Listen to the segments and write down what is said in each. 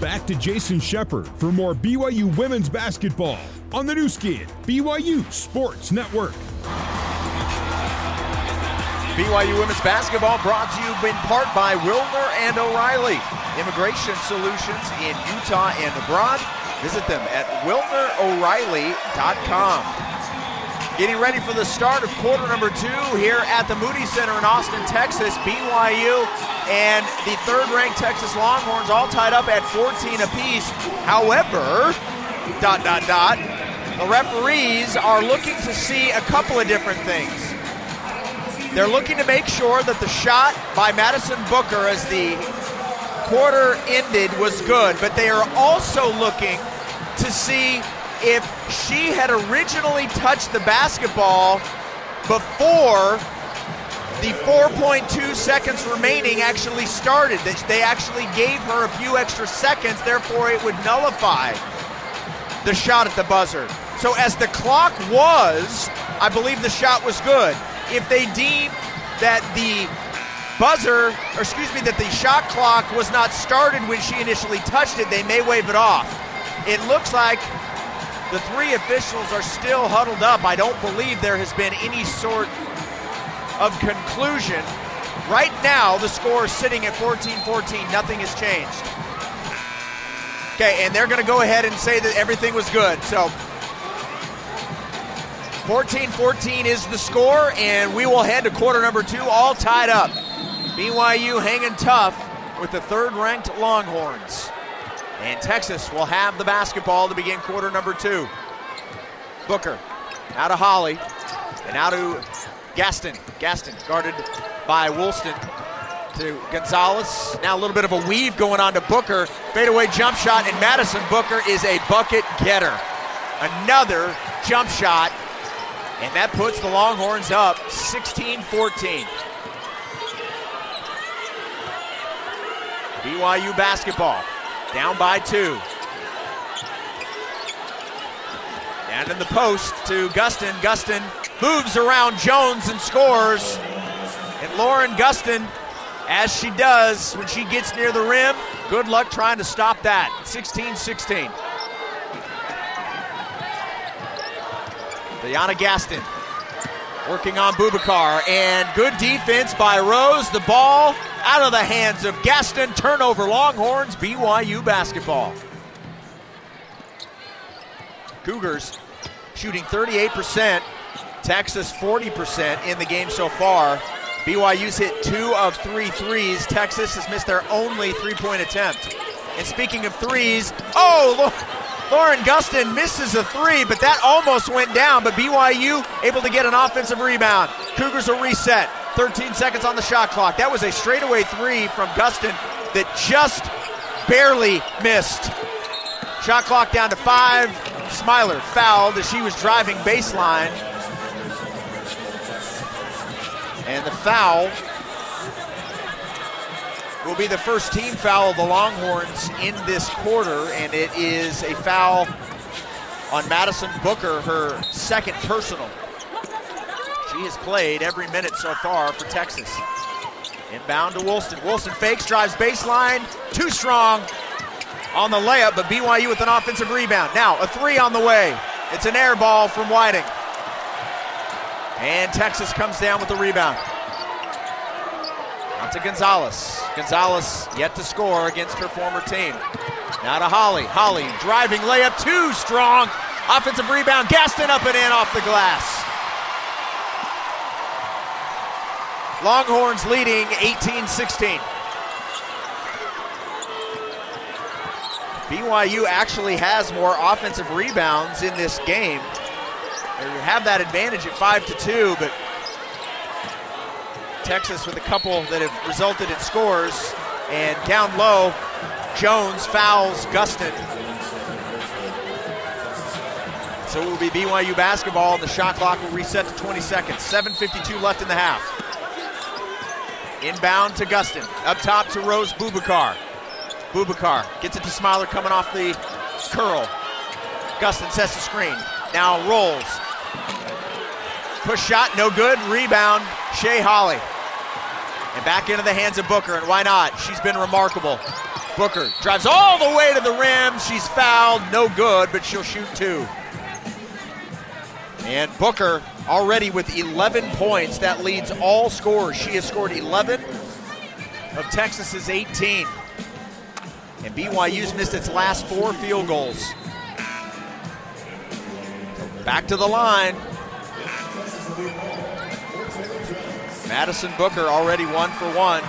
back to Jason Shepard for more BYU women's basketball on the Nu Skin, BYU Sports Network. BYU women's basketball brought to you in part by Wilner and O'Reilly, immigration solutions in Utah and abroad. Visit them at wilnero'reilly.com. Getting ready for the start of quarter number two here at the Moody Center in Austin, Texas. BYU and the third ranked Texas Longhorns all tied up at 14 apiece. However, dot, dot, dot, the referees are looking to see a couple of different things. They're looking to make sure that the shot by Madison Booker as the quarter ended was good, but they are also looking to see if she had originally touched the basketball before the 4.2 seconds remaining actually started. They actually gave her a few extra seconds, therefore it would nullify the shot at the buzzer. So as the clock was, I believe the shot was good. If they deem that the buzzer, or excuse me, that the shot clock was not started when she initially touched it, they may wave it off. It looks like the three officials are still huddled up. I don't believe there has been any sort of conclusion. Right now, the score is sitting at 14 14. Nothing has changed. Okay, and they're going to go ahead and say that everything was good. So 14 14 is the score, and we will head to quarter number two, all tied up. BYU hanging tough with the third ranked Longhorns. And Texas will have the basketball to begin quarter number two. Booker out of Holle and out to Gaston. Gaston guarded by Woolston to Gonzales. Now a little bit of a weave going on to Booker. Fadeaway jump shot, and Madison Booker is a bucket getter. Another jump shot, and that puts the Longhorns up 16 14. BYU basketball down by two. And in the post to Gustin. Gustin moves around Jones and scores. And Lauren Gustin, as she does when she gets near the rim, good luck trying to stop that. 16 16. Diana Gaston working on Bubakar. And good defense by Rose. The ball out of the hands of Gaston. Turnover Longhorns, BYU basketball. Cougars shooting 38%, Texas 40% in the game so far. BYU's hit two of three threes. Texas has missed their only three point attempt. And speaking of threes, oh, Lauren Gustin misses a three, but that almost went down. But BYU able to get an offensive rebound. Cougars will reset. 13 seconds on the shot clock. That was a straightaway three from Gustin that just barely missed. Shot clock down to five. Smiler fouled as she was driving baseline. And the foul will be the first team foul of the Longhorns in this quarter, and it is a foul on Madison Booker, her second personal. She has played every minute so far for Texas. Inbound to Woolston. Woolston fakes, drives baseline, too strong on the layup, but BYU with an offensive rebound. Now, a three on the way. It's an air ball from Whiting. And Texas comes down with the rebound. Out to Gonzales. Gonzales yet to score against her former team. Now to Holle. Holle driving layup, too strong. Offensive rebound. Gaston up and in off the glass. Longhorns leading 18 16. BYU actually has more offensive rebounds in this game. They have that advantage at 5 to 2, but Texas with a couple that have resulted in scores. And down low, Jones fouls Gustin. So it will be BYU basketball, and the shot clock will reset to 20 seconds. 7.52 left in the half. Inbound to Gustin. Up top to Rose Bubakar. Bubakar gets it to Smiler coming off the curl. Gustin sets the screen. Now rolls. Push shot, no good. Rebound, Shay Holle. And back into the hands of Booker, and why not? She's been remarkable. Booker drives all the way to the rim. She's fouled. No good, but she'll shoot two. And Booker already with 11 points. That leads all scorers. She has scored 11 of Texas's 18. And BYU's missed its last four field goals. Back to the line. Madison Booker already one for one.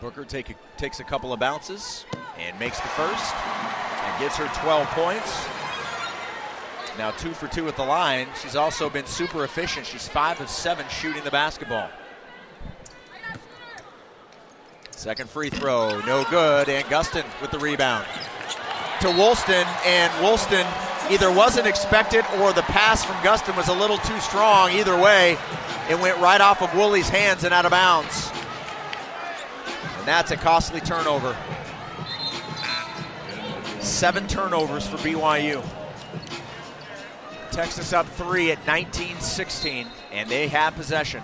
Booker take a, takes a couple of bounces and makes the first and gets her 12 points. Now two for two at the line. She's also been super efficient. She's five of seven shooting the basketball. Second free throw, no good, and Gustin with the rebound. To Woolston, and Woolston either wasn't expected or the pass from Gustin was a little too strong. Either way, it went right off of Wooley's hands and out of bounds. And that's a costly turnover. Seven turnovers for BYU. Texas up three at 19 16, and they have possession.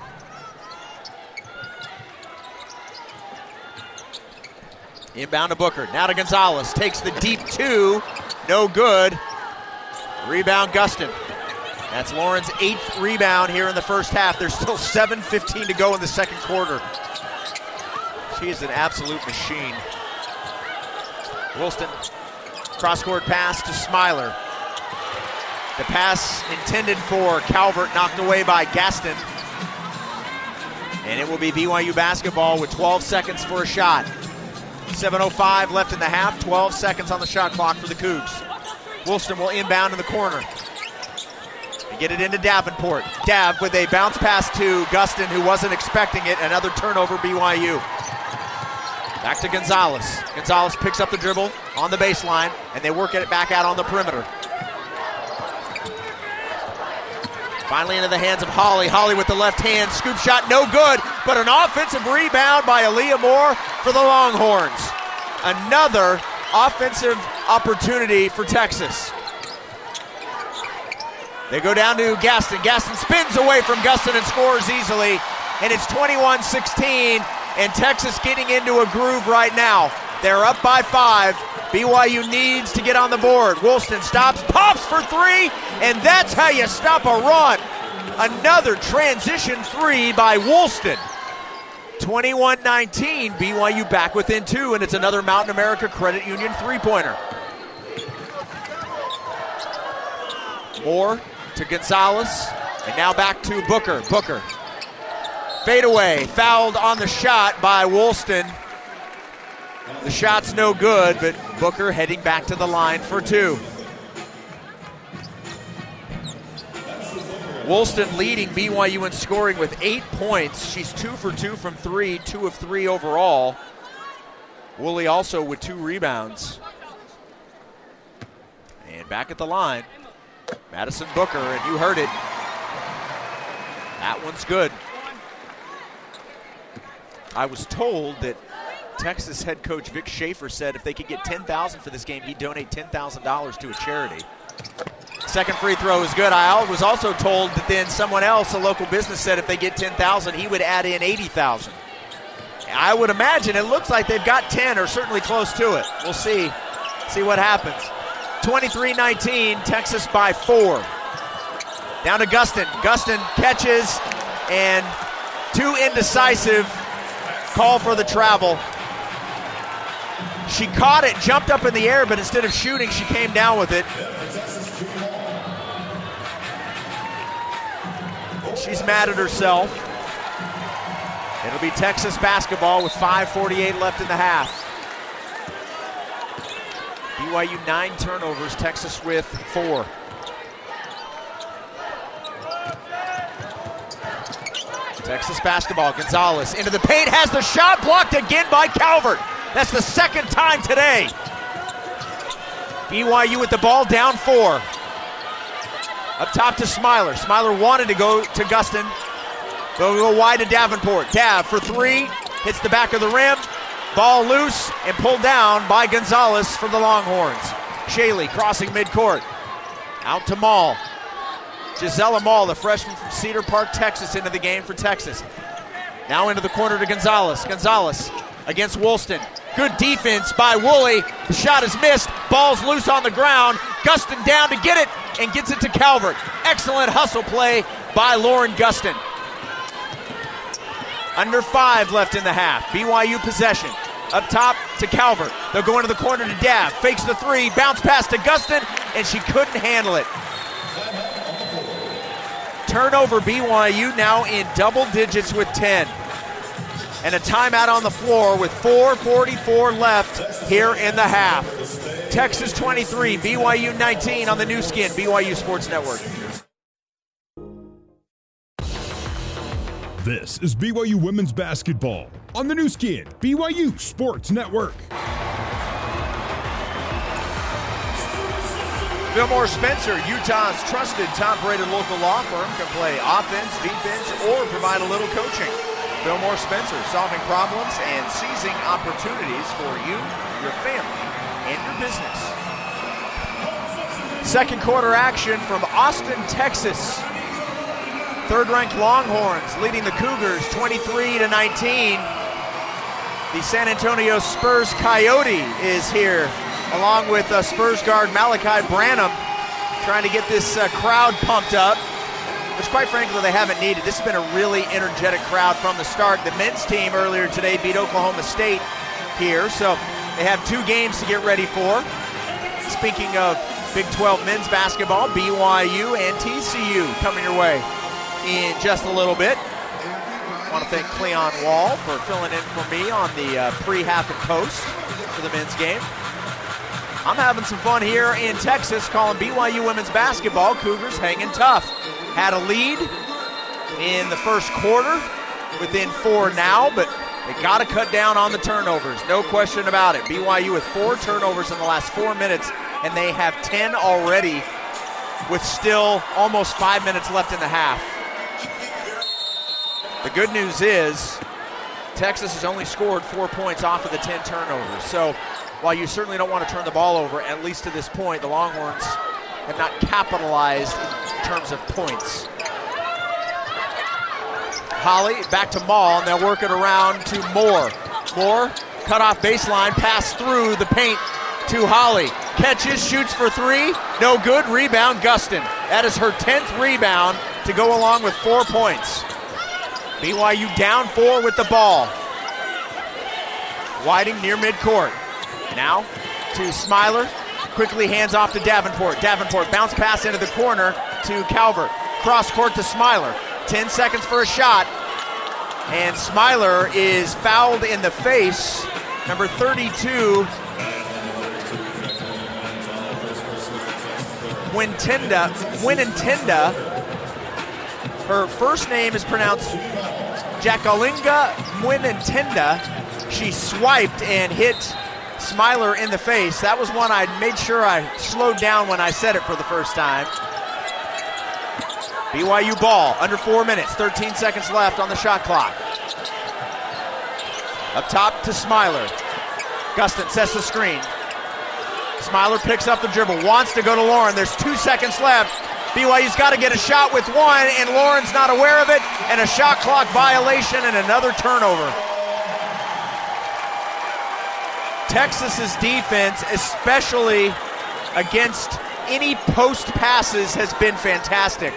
Inbound to Booker. Now to Gonzales. Takes the deep two. No good. Rebound Gustin. That's Lauren's eighth rebound here in the first half. There's still 7.15 to go in the second quarter. She is an absolute machine. Woolston, cross court pass to Smiler. The pass intended for Calvert, knocked away by Gaston. And it will be BYU basketball with 12 seconds for a shot. 7.05 left in the half, 12 seconds on the shot clock for the Cougs. Woolston will inbound in the corner. And get it into Davenport. Dav with a bounce pass to Gustin, who wasn't expecting it. Another turnover, BYU. Back to Gonzales. Gonzales picks up the dribble on the baseline, and they work it back out on the perimeter. Finally into the hands of Holle. Holle with the left hand. Scoop shot, no good, but an offensive rebound by Aaliyah Moore for the Longhorns. Another offensive opportunity for Texas. They go down to Gaston. Gaston spins away from Gustin and scores easily. And it's 21 16 and Texas getting into a groove right now. They're up by five. BYU needs to get on the board. Woolston stops, pops for three, and that's how you stop a run. Another transition three by Woolston. 21 19, BYU back within two, and it's another Mountain America Credit Union three pointer. Moore to Gonzales, and now back to Booker. Booker Fadeaway, fouled on the shot by Woolston. The shot's no good, but Booker heading back to the line for two. Woolston leading BYU in scoring with eight points. She's two for two from three, two of three overall. Woolley also with two rebounds. And back at the line, Madison Booker, and you heard it. That one's good. I was told that Texas head coach Vic Schaefer said if they could get 10000 for this game, he'd donate $10,000 to a charity. Second free throw is good. I was also told that then someone else, a local business, said if they get 10,000, he would add in 80,000. I would imagine it looks like they've got 10 or certainly close to it. We'll see. See what happens. 23-19, Texas by four. Down to Gustin. Gustin catches and too indecisive call for the travel. She caught it, jumped up in the air, but instead of shooting, she came down with it. She's mad at herself. It'll be Texas basketball with 5.48 left in the half. BYU nine turnovers, Texas with four. Texas basketball. Gonzales into the paint, has the shot blocked again by Calvert. That's the second time today. BYU with the ball down four. Up top to Smiler. Smiler wanted to go to Gustin. Go, go wide to Davenport. Dav for three. Hits the back of the rim. Ball loose and pulled down by Gonzales for the Longhorns. Shaylee crossing midcourt. Out to Maul. Gisella Maul, the freshman from Cedar Park, Texas, into the game for Texas. Now into the corner to Gonzales. Gonzales against Woolston. Good defense by Woolley. The shot is missed. Ball's loose on the ground. Gustin down to get it and gets it to Calvert. Excellent hustle play by Lauren Gustin. Under five left in the half. BYU possession. Up top to Calvert. They'll go into the corner to Dav. Fakes the three. Bounce pass to Gustin, and she couldn't handle it. Turnover BYU now in double digits with 10. And a timeout on the floor with 4.44 left here in the half. Texas 23, BYU 19 on the Nu Skin, BYU Sports Network. This is BYU Women's Basketball on the Nu Skin, BYU Sports Network. Fillmore Spencer, Utah's trusted top-rated local law firm, can play offense, defense, or provide a little coaching. Fillmore Spencer, solving problems and seizing opportunities for you, your family, and your business. Second quarter action from Austin, Texas. Third ranked Longhorns leading the Cougars 23 to 19. The San Antonio Spurs Coyote is here, along with uh, Spurs guard Malaki Branham, trying to get this uh, crowd pumped up, which, quite frankly, they haven't needed. This has been a really energetic crowd from the start. The men's team earlier today beat Oklahoma State here, so they have two games to get ready for. Speaking of Big 12 men's basketball, BYU and TCU coming your way in just a little bit. I want to thank Cleon Wall for filling in for me on the uh, pre-half and post for the men's game. I'm having some fun here in Texas calling BYU women's basketball. Cougars hanging tough. Had a lead in the first quarter, within four now, but they got to cut down on the turnovers. No question about it. BYU with four turnovers in the last four minutes, and they have 10 already with still almost five minutes left in the half. The good news is Texas has only scored four points off of the 10 turnovers. So while you certainly don't want to turn the ball over, at least to this point, the Longhorns have not capitalized in terms of points. Holle back to Maul, and they'll work it around to Moore. Moore, cut off baseline, pass through the paint to Holle. Catches, shoots for three, no good. Rebound, Gustin. That is her 10th rebound to go along with four points. BYU down four with the ball. Whiting near midcourt. Now to Smiler. Quickly hands off to Davenport. Davenport bounce pass into the corner to Calvert. Cross court to Smiler. 10 seconds for a shot. And Smiler is fouled in the face. Number 32, Wintenda. Winintenda. Her first name is pronounced Jakalinga Mwenentanda. She swiped and hit Smiler in the face. That was one I made sure I slowed down when I said it for the first time. BYU ball, under four minutes, 13 seconds left on the shot clock. Up top to Smiler. Gustin sets the screen. Smiler picks up the dribble, wants to go to Lauren. There's two seconds left. BYU's got to get a shot with one, and Lauren's not aware of it, and a shot clock violation and another turnover. Texas's defense, especially against any post passes, has been fantastic.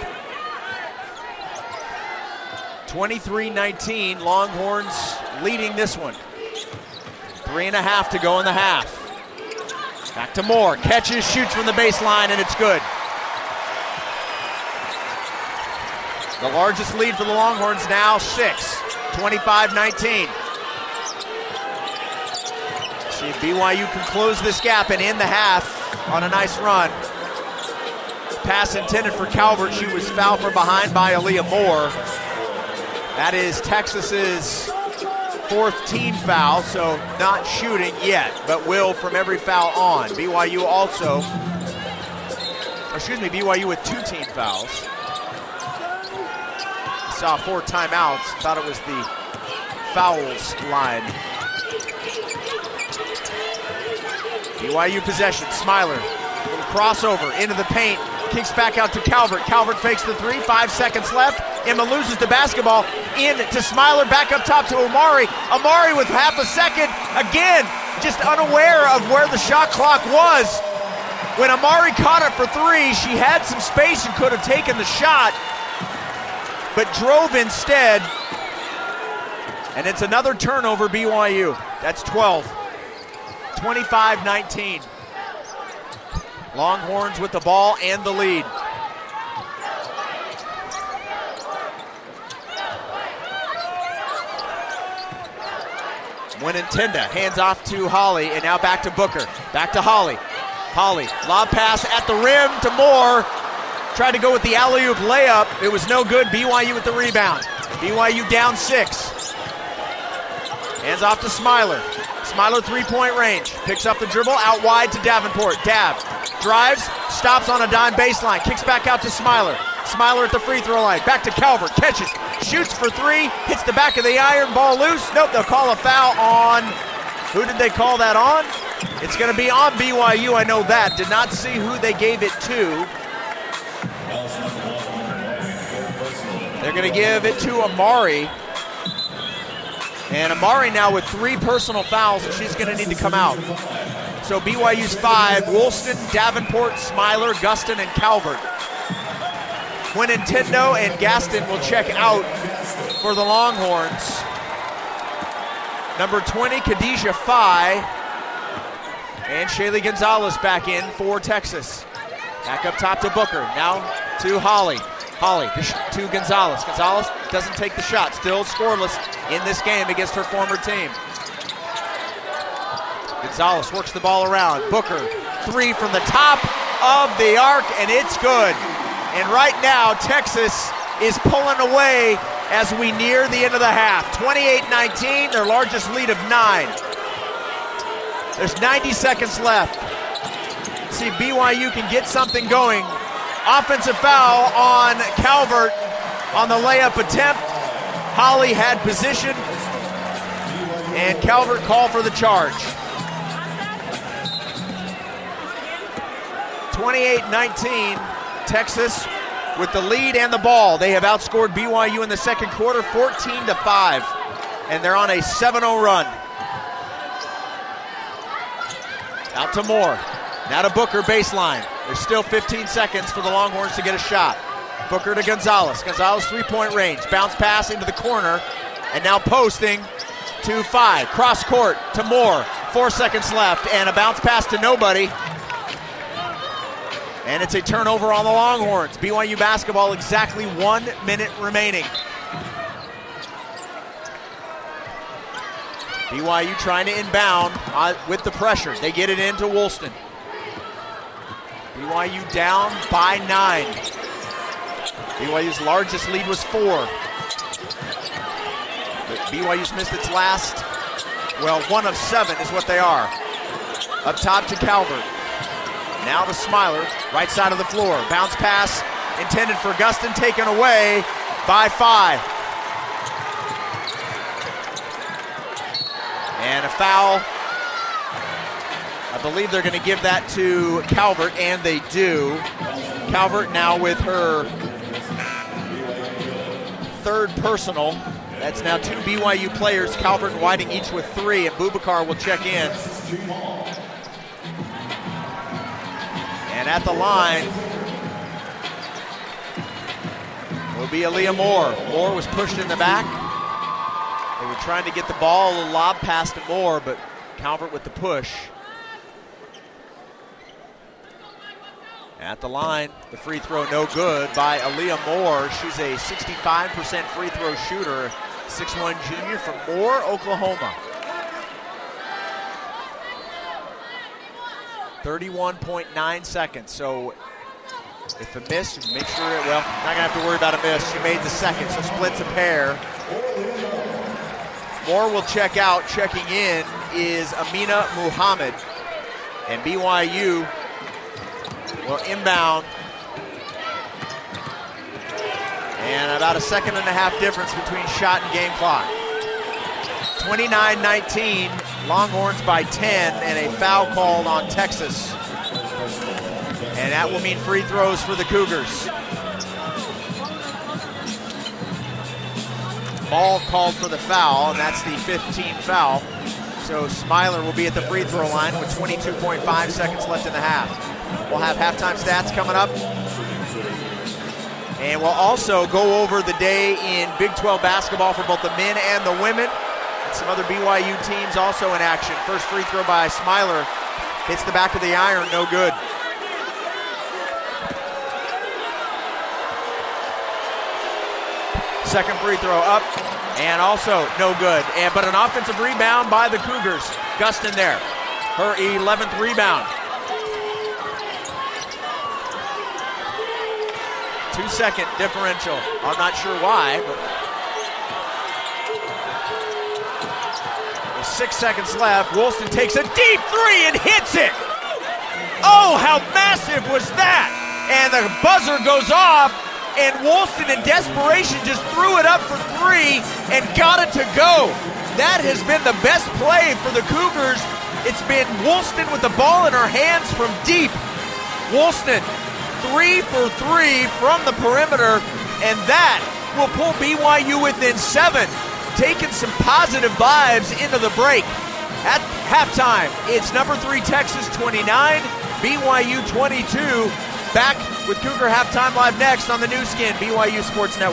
23 19, Longhorns leading this one. Three and a half to go in the half. Back to Moore. Catches, shoots from the baseline, and it's good. The largest lead for the Longhorns now, six. 25 19. See if BYU can close this gap and end the half on a nice run. Pass intended for Calvert. She was fouled from behind by Aaliyah Moore. That is Texas's fourth team foul, so not shooting yet, but will from every foul on. BYU also, excuse me, BYU with two team fouls. Saw four timeouts, thought it was the fouls line. BYU possession, Smiler, crossover into the paint, kicks back out to Calvert. Calvert fakes the three, five seconds left. Emma loses the basketball. In to Smiler, back up top to Amari. Amari with half a second. Again, just unaware of where the shot clock was. When Amari caught it for three, she had some space and could have taken the shot, but drove instead. And it's another turnover, BYU. That's 12. 25 19. Longhorns with the ball and the lead. Mwenentanda hands off to Holle, and now back to Booker. Back to Holle. Holle, lob pass at the rim to Moore. Tried to go with the alley oop layup. It was no good. BYU with the rebound. BYU down six. Hands off to Smiler. Smiler three point range. Picks up the dribble out wide to Davenport. Dav. Drives. Stops on a dime baseline. Kicks back out to Smiler. Smiler at the free throw line. Back to Calvert. Catches. Shoots for three. Hits the back of the iron. Ball loose. Nope, they'll call a foul on. Who did they call that on? It's going to be on BYU. I know that. Did not see who they gave it to. They're going to give it to Amari. And Amari now with three personal fouls, and she's going to need to come out. So BYU's five Woolston, Davenport, Smiler, Gustin, and Calvert. Mwenentanda and Gaston will check out for the Longhorns. Number 20, Khadija Faye. And Shaylee Gonzales back in for Texas. Back up top to Booker. Now to Holle. Holle to Gonzales. Gonzales doesn't take the shot. Still scoreless in this game against her former team. Gonzales works the ball around. Booker, three from the top of the arc, and it's good. And right now, Texas is pulling away as we near the end of the half. 28 19, their largest lead of nine. There's 90 seconds left. See, BYU can get something going. Offensive foul on Calvert on the layup attempt. Holle had position, and Calvert called for the charge. 28 19, Texas with the lead and the ball. They have outscored BYU in the second quarter 14 to 5, and they're on a 7 0 run. Out to Moore. Now to Booker baseline. There's still 15 seconds for the Longhorns to get a shot. Booker to Gonzales. Gonzales three point range. Bounce pass into the corner. And now posting to five. Cross court to Moore. Four seconds left. And a bounce pass to nobody. And it's a turnover on the Longhorns. BYU basketball exactly one minute remaining. BYU trying to inbound uh, with the pressure. They get it into Woolston. BYU down by nine. BYU's largest lead was four. But BYU's missed its last, well, one of seven is what they are. Up top to Calvert. Now to Smiler, right side of the floor. Bounce pass intended for Gustin, taken away by five. And a foul. I believe they're going to give that to Calvert, and they do. Calvert now with her third personal. That's now two BYU players, Calvert and Whiting, each with three, and Bubakar will check in. And at the line will be Aaliyah Moore. Moore was pushed in the back. They were trying to get the ball, a lob pass to Moore, but Calvert with the push. At the line, the free throw no good by Aaliyah Moore. She's a 65% free throw shooter, 6'1 junior from Moore, Oklahoma. 31.9 seconds. So if a miss, make sure it, well, not gonna have to worry about a miss. She made the second, so splits a pair. Moore will check out. Checking in is Amina Muhammad. And BYU will inbound. And about a second and a half difference between shot and game clock. 29 19, Longhorns by 10, and a foul called on Texas. And that will mean free throws for the Cougars. Ball called for the foul, and that's the 15th foul. So Smiler will be at the free throw line with 22.5 seconds left in the half. We'll have halftime stats coming up. And we'll also go over the day in Big 12 basketball for both the men and the women. And some other BYU teams also in action. First free throw by Smiler hits the back of the iron, no good. Second free throw up and also no good. And but an offensive rebound by the Cougars. Gustin there, her 11th rebound. Two second differential. I'm not sure why, but with six seconds left, Woolston takes a deep three and hits it. Oh, how massive was that? And the buzzer goes off and Woolston in desperation just threw it up for three and got it to go. That has been the best play for the Cougars. It's been Woolston with the ball in her hands from deep. Woolston, three for three from the perimeter, and that will pull BYU within seven, taking some positive vibes into the break. At halftime, it's number three Texas 29, BYU 22. Back with Cougar Halftime Live next on the Nu Skin, BYU Sports Network.